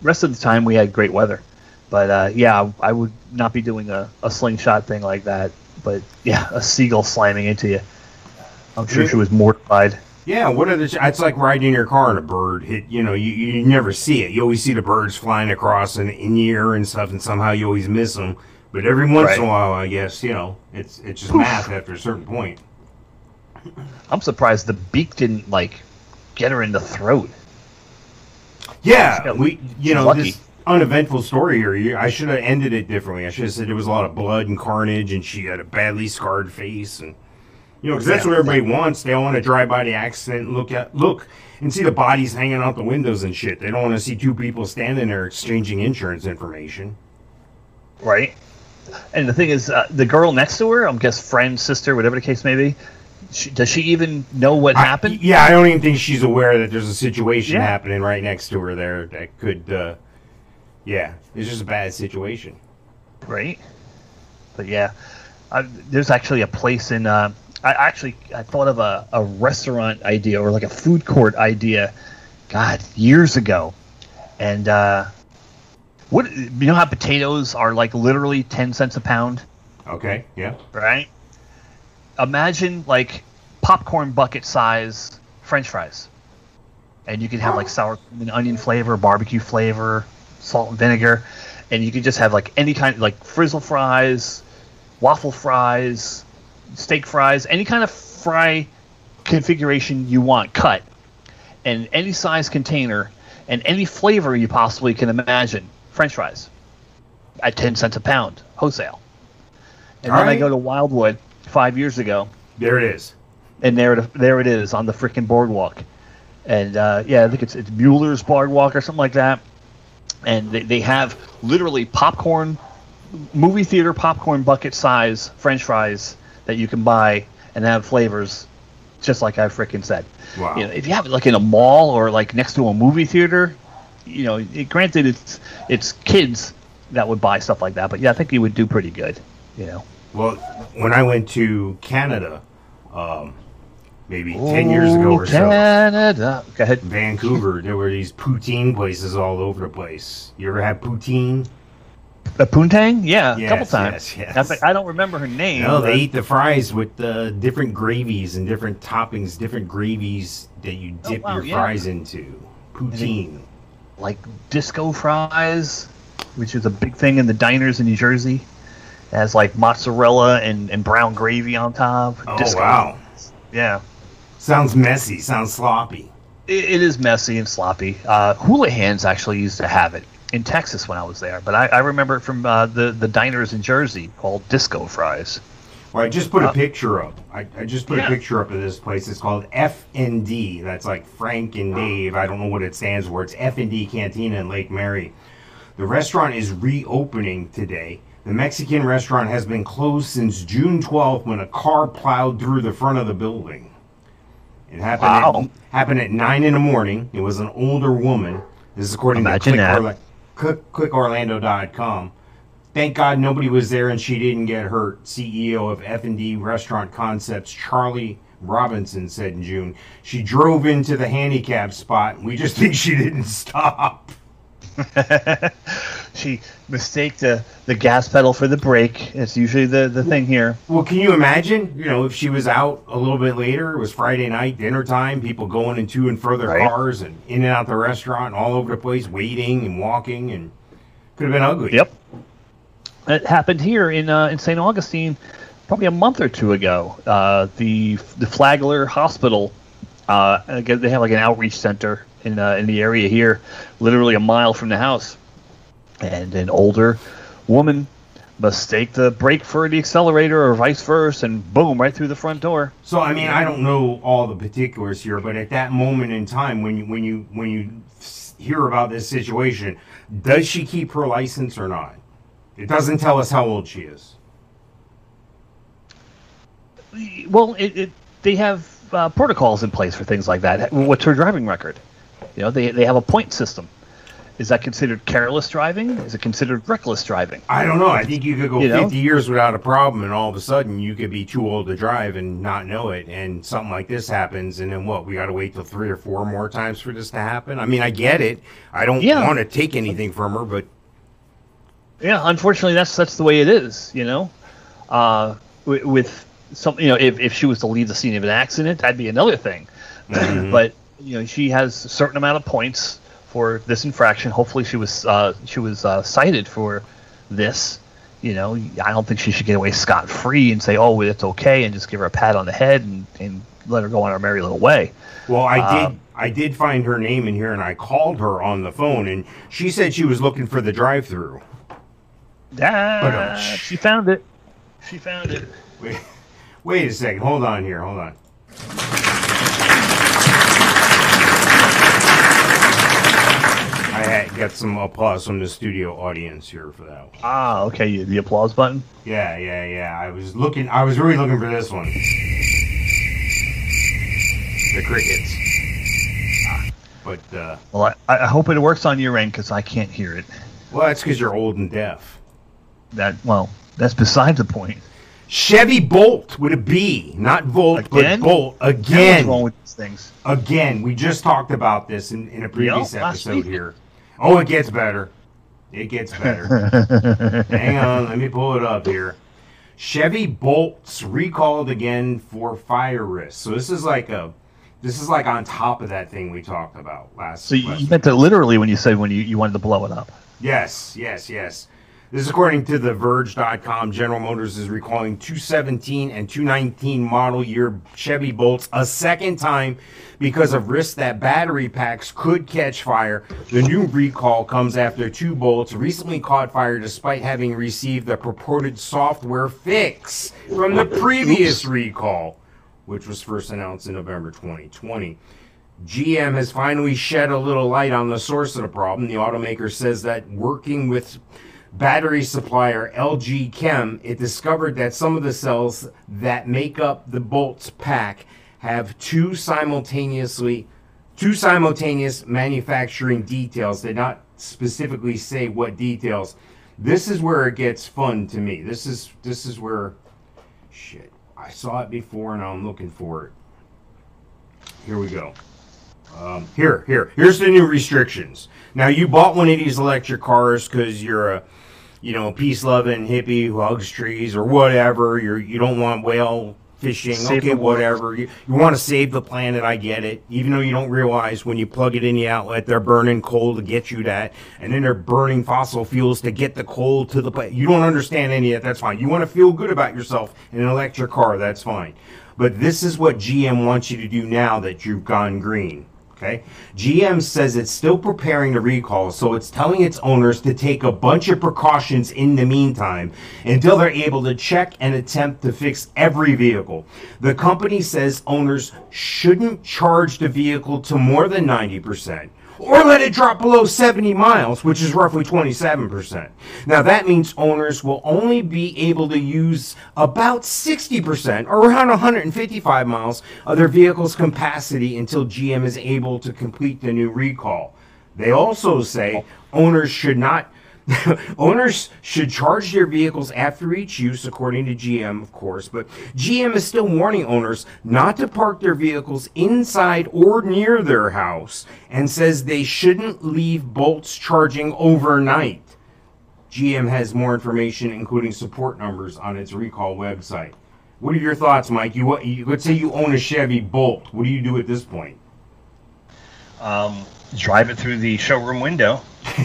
Rest of the time we had great weather. But uh, yeah, I would not be doing a, a slingshot thing like that. But yeah, a seagull slamming into you. I'm sure she was mortified. Yeah, what are the? It's like riding in your car and a bird hit. You know, you, you never see it. You always see the birds flying across in, in the air and stuff, and somehow you always miss them. But every once in a while, I guess you know, it's it's just math after a certain point. I'm surprised the beak didn't like get her in the throat. Yeah, we you know this uneventful story here. I should have ended it differently. I should have said there was a lot of blood and carnage, and she had a badly scarred face, and You know, because that's what everybody wants. They want to drive by the accident, and look at look, and see the bodies hanging out the windows and shit. They don't want to see two people standing there exchanging insurance information. Right. And the thing is, uh, the girl next to her, I'm guess friend, sister, whatever the case may be, she, does she even know what I- happened? yeah, I don't even think she's aware that there's a situation Yeah. happening right next to her there that could. Uh, yeah, it's just a bad situation. right? But yeah, I, there's actually a place in. Uh, I actually I thought of a, a restaurant idea or like a food court idea, God, years ago, and uh, what you know how potatoes are like literally ten cents a pound, Okay, yeah. right? Imagine like popcorn bucket size French fries, and you could have like sour cream and onion flavor, barbecue flavor, salt and vinegar, and you could just have like any kind like frizzle fries, waffle fries, steak fries, any kind of fry configuration you want cut, and any size container and any flavor you possibly can imagine. French fries at ten cents a pound wholesale. And then I go to Wildwood five years ago, There it is. and there it, there it is on the freaking boardwalk. And uh, yeah, I think it's it's Mueller's Boardwalk or something like that. And they, they have literally popcorn, movie theater popcorn bucket size French fries that you can buy and have flavors, just like I freaking said. Wow. You know, if you have it like in a mall or like next to a movie theater, you know, it, granted it's it's kids that would buy stuff like that, but yeah, I think you would do pretty good. You know. Well, when I went to Canada, um, maybe ten years ago or so, Canada. Go ahead. Vancouver, there were these poutine places all over the place. You ever had poutine? A poontang? Yeah, a couple times. yes, yes. I, I don't remember her name. No, they eat the fries with uh, different gravies and different toppings, different gravies that you Oh, dip wow, your yeah. fries into. Poutine. like disco fries, which is a big thing in the diners in New Jersey. It has like mozzarella and, and brown gravy on top. Oh Disco. wow, Yeah. Sounds messy. Sounds sloppy. It, it is messy and sloppy. Uh, Houlihan's actually used to have it in Texas when I was there, but I, I remember it from uh, the, the diners in Jersey called disco fries. Well, I just put Uh, a picture up. I, I just put Yeah. a picture up of this place. It's called FND. That's like Frank and Dave. I don't know what it stands for. It's FND Cantina in Lake Mary. The restaurant is reopening today. The Mexican restaurant has been closed since June 12th when a car plowed through the front of the building. It happened, Wow. at, happened at 9 in the morning. It was an older woman. This is according Imagine to. Click, Click, clickorlando.com. Thank God nobody was there and she didn't get hurt. CEO of F&D Restaurant Concepts Charlie Robinson said in June. She drove into the handicap spot. We just think she didn't stop. She mistaked the, the gas pedal for the brake. It's usually the, the thing here. Well, can you imagine, you know, if she was out a little bit later, it was Friday night, dinner time, people going into and further Right. cars and in and out the restaurant, and all over the place, waiting and walking, and could have been ugly. Yep. It happened here in uh, in St. Augustine probably a month or two ago. Uh, the the Flagler Hospital, uh, they have like an outreach center in uh, in the area here, literally a mile from the house, and an older woman mistake the brake for the accelerator or vice versa, and boom, right through the front door. So I mean, I don't know all the particulars here, but at that moment in time, when you when you when you hear about this situation, does she keep her license or not? It doesn't tell us how old she is. Well, it, it they have uh, protocols in place for things like that. What's her driving record? You know, they they have a point system. Is that considered careless driving? Is it considered reckless driving? I don't know. I think you could go You know? 50 years without a problem, and all of a sudden you could be too old to drive and not know it, and something like this happens, and then what? We got to wait till three or four more times for this to happen. I mean, I get it. I don't Yeah. want to take anything from her, but Yeah, unfortunately, that's that's the way it is. You know, uh, with, with some, you know, if, if she was to leave the scene of an accident, that'd be another thing. but you know, she has a certain amount of points for this infraction. Hopefully, she was uh, she was uh, cited for this. You know, I don't think she should get away scot free and say, "Oh, it's okay," and just give her a pat on the head and, and let her go on her merry little way. Well, I did. Um, I did find her name in here, and I called her on the phone, and she said she was looking for the drive-through. Ah, she found it. She found it. Wait, Wait a second. Hold on here. Hold on. I had got some applause from the studio audience here for that. One. Ah, okay. The applause button. Yeah, yeah, yeah. I was looking. I was really looking for this one. The crickets. Ah, but uh, Well, I, I hope it works on your end because I can't hear it. well, that's because you're old and deaf. That well, that's beside the point. Chevy Bolt with a B, not Volt, Again? but Bolt again. What's wrong with these things? Again, we just talked about this in, in a previous Yep, episode here. Oh, it gets better. It gets better. Hang on, let me pull it up here. Chevy Bolts recalled again for fire risk. So this is like a, this is like on top of that thing we talked about last. So you, last meant it literally when you said when you, you wanted to blow it up. Yes, yes, yes. This is according to The Verge.com. General Motors is recalling 217 and 219 model year Chevy Bolts a second time because of risk that battery packs could catch fire. The new recall comes after two Bolts recently caught fire despite having received a purported software fix from the previous recall, which was first announced in November 2020. GM has finally shed a little light on the source of the problem. The automaker says that working with battery supplier LG Chem, it discovered that some of the cells that make up the bolts pack have two simultaneously two simultaneous manufacturing details. They not specifically say what details. This is where it gets fun to me. This is this is where shit. I saw it before and I'm looking for it. Here we go. Um, here, here, here's the new restrictions. Now you bought one of these electric cars because you're a, you know, peace loving hippie who hugs trees or whatever. You're you don't want whale fishing, Save okay, whatever. You, you want to save the planet. I get it. Even though you don't realize when you plug it in the outlet, they're burning coal to get you that, and then they're burning fossil fuels to get the coal to the planet. You don't understand any of that. That's fine. You want to feel good about yourself in an electric car. That's fine. But this is what GM wants you to do now that you've gone green. Okay. GM says it's still preparing the recall, so it's telling its owners to take a bunch of precautions in the meantime until they're able to check and attempt to fix every vehicle. The company says owners shouldn't charge the vehicle to more than 90%. Or let it drop below 70 miles, which is roughly 27%. Now that means owners will only be able to use about 60% or around 155 miles of their vehicle's capacity until GM is able to complete the new recall. They also say owners should not Owners should charge their vehicles after each use, according to GM, of course, but GM is still warning owners not to park their vehicles inside or near their house and says they shouldn't leave bolts charging overnight. GM has more information, including support numbers, on its recall website. What are your thoughts, Mike? You, you let's say you own a Chevy Bolt. What do you do at this point? Um, drive it through the showroom window.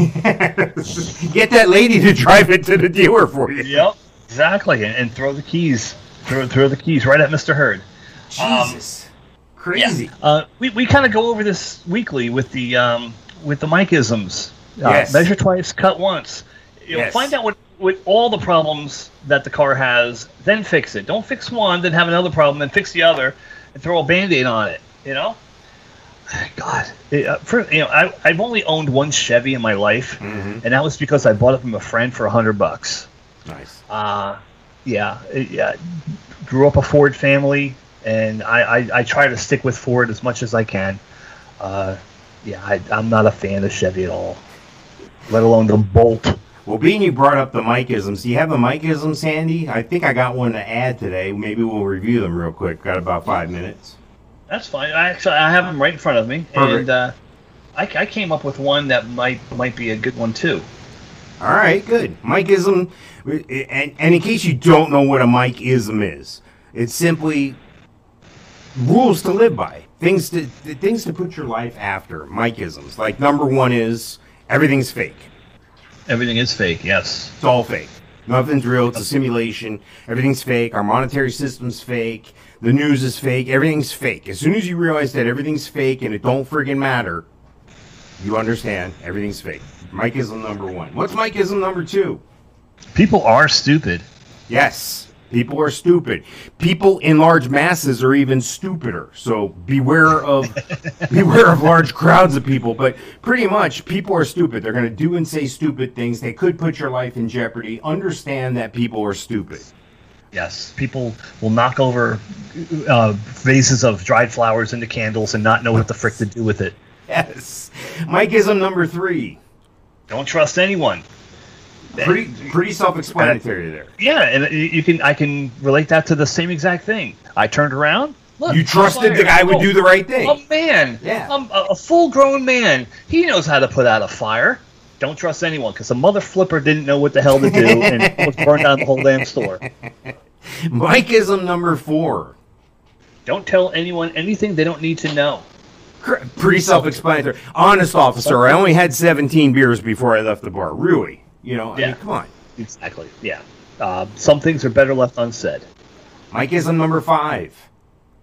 Get that lady to drive it to the dealer for you. Yep, exactly, and, and throw the keys. Throw throw the keys right at Mr. Hurd. Jesus, crazy. Uh, we we kind of go over this weekly with the um, with the Mikeisms. Uh, Yes. Measure twice, cut once. You'll Yes. find out what what all the problems that the car has, then fix it. Don't fix one, then have another problem, then fix the other, and throw a band-aid on it. You know. God, It, uh, for, you know, I, I've only owned one Chevy in my life, Mhm. and that was because I bought it from a friend for a hundred bucks. Nice. Uh, yeah, it- yeah. Grew up a Ford family, and I, I, I try to stick with Ford as much as I can. Uh, yeah, I, I'm not a fan of Chevy at all, let alone the Bolt. Well, being you brought up the Mikeisms, do you have the Mikeisms Sandy? I think I got one to add today. Maybe we'll review them real quick. Got about five minutes. That's fine. I actually I have them right in front of me, Perfect. and uh, I, I came up with one that might might be a good one too. All right, good. Mikeism, and, and in case you don't know what a Mikeism is, it's simply rules to live by, things to things to put your life after. Mikeisms, like number one is everything's fake. Everything is fake. Yes. It's all fake. Nothing's real. It's a simulation. Everything's fake. Our monetary system's fake. The news is fake. Everything's fake. As soon as you realize that everything's fake and it don't friggin' matter, you understand everything's fake. Mikeism number one. What's Mikeism number two? People are stupid. Yes, People are stupid. People in large masses are even stupider. So beware of beware of large crowds of people. But pretty much, people are stupid. They're going to do and say stupid things. They could put your life in jeopardy. Understand that people are stupid. Yes, people will knock over uh, vases of dried flowers into candles and not know what the frick to do with it. Yes. Mikeism number three. Don't trust anyone. Pretty pretty self-explanatory there. Yeah, and you- can I can relate that to the same exact thing. I turned around. Look, You trusted the guy would Oh, do the right thing. A man, Yeah. um, a, a full-grown man. He knows how to put out a fire. Don't trust anyone because the mother flipper didn't know what the hell to do and almost burned down the whole damn store. Mikeism number four. Don't tell anyone anything they don't need to know. Pretty self-explanatory. Honest officer, I only had 17 beers before I left the bar. Really? You know, I Yeah. mean, come on. Exactly. Yeah. Uh, some things are better left unsaid. Mikeism number five.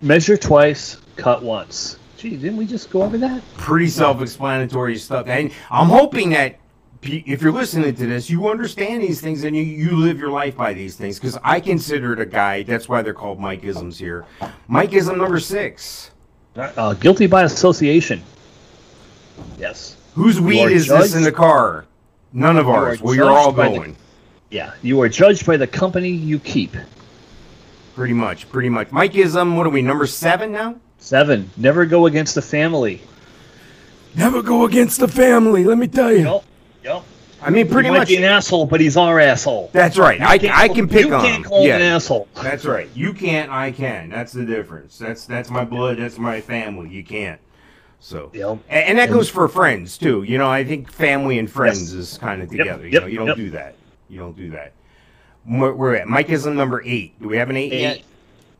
Measure twice, cut once. Gee, didn't we just go over that? Pretty self-explanatory stuff. And I'm hoping that if you're listening to this, you understand these things and you, you live your life by these things. Because I consider it a guide. That's why they're called Mikeisms here. Mikeism number six. Uh, guilty by association. Yes. Whose weed is this in the car? None of You ours. Well, you're all judged by the- going. Yeah. You are judged by the company you keep. Pretty much, pretty much. Mikeism, what are we, number seven now? Seven. Never go against the family. Never go against the family, let me tell you. Yep. Yep. I mean, pretty he might much. be an asshole, but he's our asshole. That's right. I, can't I can pick you on You can't call him an asshole. that's right. You can't, I can. That's the difference. That's that's my blood. That's my family. You can't. So, Yep. A- and, that goes for friends too. You know, I think family and friends Yes. is kind of Yep, together. You know, you don't yep. do that. You don't do that. We're, at Mikeism number eight. Do we have an eight, yet? Eight.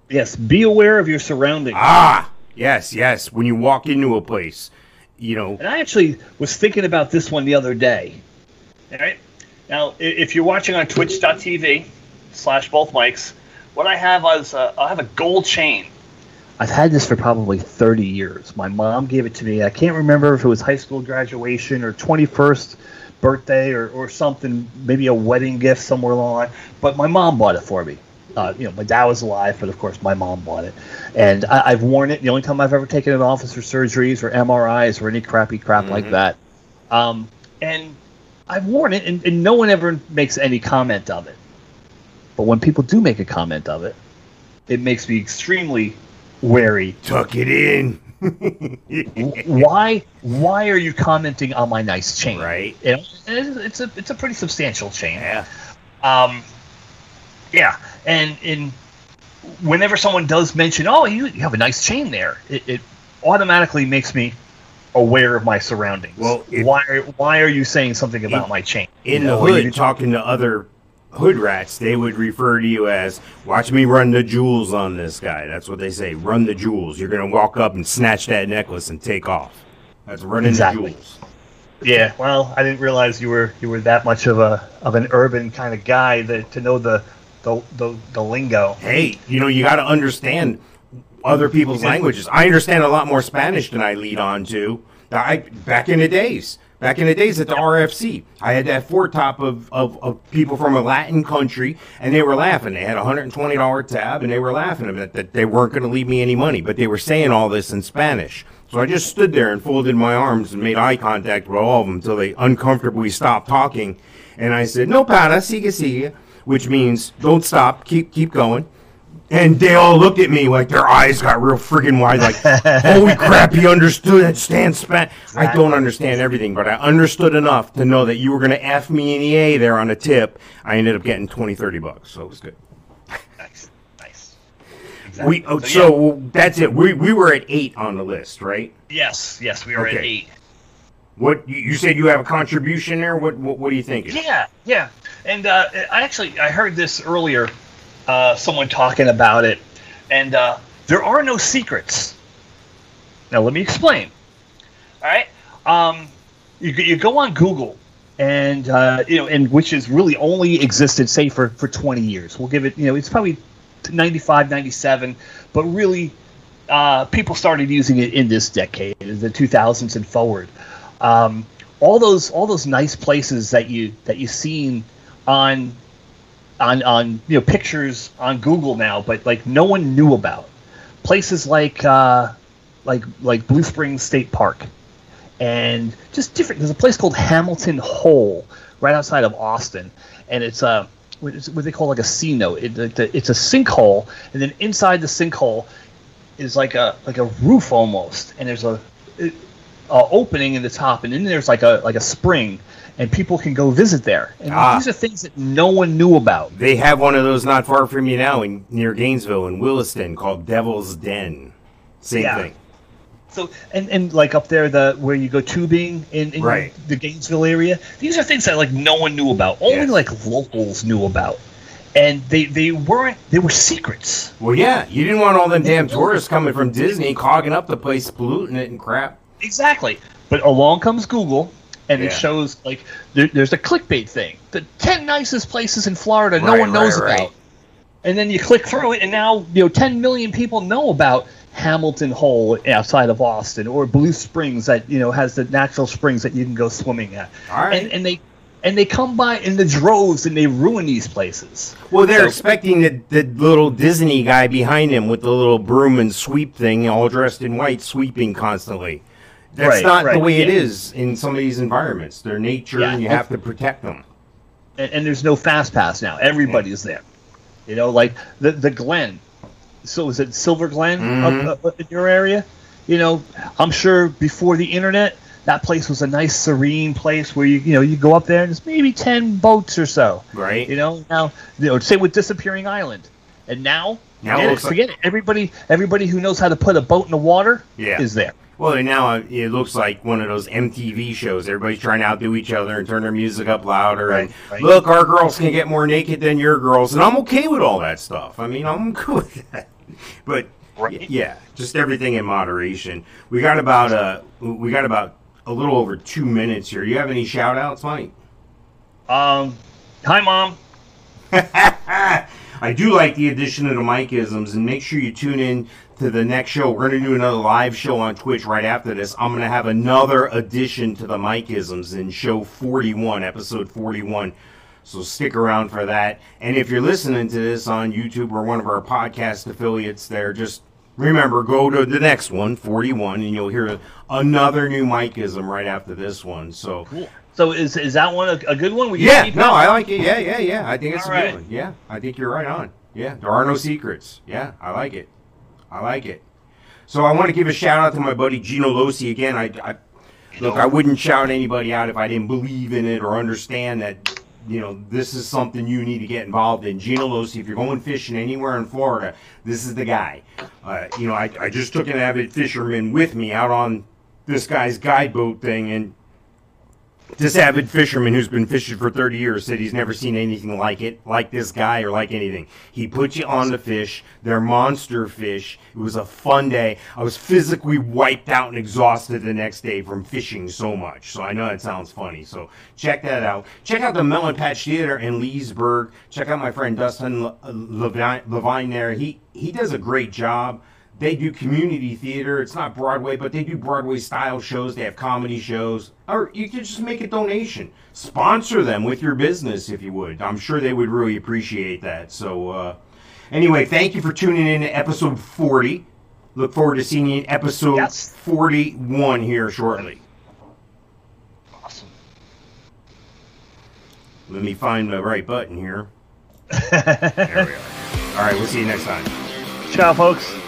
Yes. Be aware of your surroundings. Ah, yes, yes. When you walk into a place, you know, And I actually was thinking about this one the other day. All right. Now, if you're watching on twitch.tv slash bothmikes, what I have is uh, I have a gold chain. I've had this for probably 30 years. My mom gave it to me. I can't remember if it was high school graduation or 21st birthday or, or something, maybe a wedding gift somewhere along the line. But my mom bought it for me. Uh, you know, my dad was alive, but of course my mom bought it, and I, I've worn it. The only time I've ever taken it off is for surgeries or MRIs or any crappy crap like that. Um, and I've worn it, and, and no one ever makes any comment of it. But when people do make a comment of it, it makes me extremely wary. tuck it in. Why? Why are you commenting on my nice chain? Right. You know, and it's it's a it's a pretty substantial chain. Yeah. Um, yeah, and and whenever someone does mention, "Oh, you, you have a nice chain there," it, it automatically makes me aware of my surroundings. Well, if- why are, why are you saying something about In- my chain? in You the know, hood talking to other hood rats, they would refer to you as "Watch me run the jewels on this guy." That's what they say. Run the jewels. You're gonna walk up and snatch that necklace and take off. That's running Exactly. the jewels. Yeah, well, I didn't realize you were you were that much of a of an urban kind of guy that to know the the the, the lingo. Hey, you know you got to understand other people's languages. I understand a lot more Spanish than I lead on to. I back in the days. Back in the days at the RFC, I had that four top of, of, of people from a Latin country, and they were laughing. They had a $120 tab, and they were laughing that, that they weren't going to leave me any money, but they were saying all this in Spanish. So I just stood there and folded my arms and made eye contact with all of them until they uncomfortably stopped talking. And I said, No para, sigue, sigue, which means don't stop, keep keep going. And they all looked at me like their eyes got real friggin' wide, like, holy crap, he understood that Stan Span. I don't understand everything, but I understood enough to know that you were going to F me in the A there on a tip. I ended up getting 20, 30 bucks, so it was good. Nice, nice. We, oh, yeah. so that's it. We, we were at eight on the list, right? yes, yes, we were at eight. What you, said you have a contribution there? What, what, what are you thinking? Yeah, yeah. And uh, I actually I heard this earlier, uh, someone talking about it, and uh, there are no secrets. Now let me explain. All right, um, you you go on Google, and uh, you know, and which has really only existed say for for 20 years. We'll give it, you know, it's probably 95, 97, but really. Uh, people started using it in this decade, the 2000s and forward. Um, all those all those nice places that you that you've seen on on on you know pictures on Google now, but like no one knew about places like uh, like like Blue Springs State Park, and just different. There's a place called Hamilton Hole right outside of Austin, and it's a what, is, what they call like a cenote. It, it, it's a sinkhole, and then inside the sinkhole is like a like a roof almost, and there's a, a opening in the top, and then there's like a like a spring, and people can go visit there. And Ah. these are things that no one knew about. They have one of those not far from you now in near Gainesville in Williston called Devil's Den. Same Yeah. thing. So and, and like up there, the where you go tubing in, in Right. the Gainesville area, these are things that like no one knew about. Only Yes. like locals knew about, and they they weren't they were secrets. Well, yeah, you didn't want all them damn tourists coming from Disney clogging up the place, polluting it and crap. Exactly. But along comes Google, and it shows like there, there's a clickbait thing. The ten nicest places in Florida no one knows right, right. about. And then you click through it, and now you know ten million people know about Hamilton Hole outside of Austin, or Blue Springs that you know has the natural springs that you can go swimming at. All right. And, and they and they come by in the droves, and they ruin these places. Well, they're So- expecting the, the little Disney guy behind him with the little broom and sweep thing, all dressed in white, sweeping constantly. That's Right, not the way it yeah. is in some of these environments. They're nature, Yeah. and you have to protect them. and, and there's no fast pass now. Everybody's there. You know, like the the Glen. So is it Silver Glen Mhm. up, up in your area? You know, I'm sure before the internet, that place was a nice, serene place where you you know you go up there and there's maybe ten boats or so. Right. You know, now you know, say with Disappearing Island, and now. Now it forget, it, looks like- forget it. Everybody, everybody who knows how to put a boat in the water Yeah. is there. Well, and now uh, it looks like one of those MTV shows. Everybody's trying to outdo each other and turn their music up louder. and right. look, our girls can get more naked than your girls, and I'm okay with all that stuff. I mean, I'm cool with that. But Right. yeah, just everything in moderation. We got about uh, we got about a little over two minutes here. You have any shout outs, Mike? Um, hi, mom. I do like the addition of the Mikeisms, and make sure you tune in to the next show. We're going to do another live show on Twitch right after this. I'm going to have another addition to the Mikeisms in show 41, episode 41. So stick around for that. And if you're listening to this on YouTube or one of our podcast affiliates there, just remember, go to the next one, 41, and you'll hear another new Mikeism right after this one. So. cool. So is is that one a, a good one? We Yeah, no? I like it. Yeah, yeah, yeah. I think it's All a good one. Yeah, I think you're right on. Yeah, there are no secrets. Yeah, I like it. I like it. So I want to give a shout out to my buddy Gino Losi again. I, I look, I wouldn't shout anybody out if I didn't believe in it or understand that you know this is something you need to get involved in. Gino Losi, if you're going fishing anywhere in Florida, this is the guy. Uh, you know, I, I just took an avid fisherman with me out on this guy's guide boat thing and this avid fisherman who's been fishing for 30 years said he's never seen anything like it, like this guy or like anything. He put you on the fish. They're monster fish. It was a fun day. I was physically wiped out and exhausted the next day from fishing so much. So I know that sounds funny. So check that out. Check out the Melon Patch Theater in Leesburg. Check out my friend Dustin Levine, Levine there. He he does a great job. They do community theater. It's not Broadway, but they do Broadway style shows. They have comedy shows. Or you could just make a donation. Sponsor them with your business if you would. I'm sure they would really appreciate that. So, uh, anyway, thank you for tuning in to episode 40. Look forward to seeing you in episode Yes. 41 here shortly. Awesome. Let me find the right button here. there we are. All right, we'll see you next time. Ciao, folks.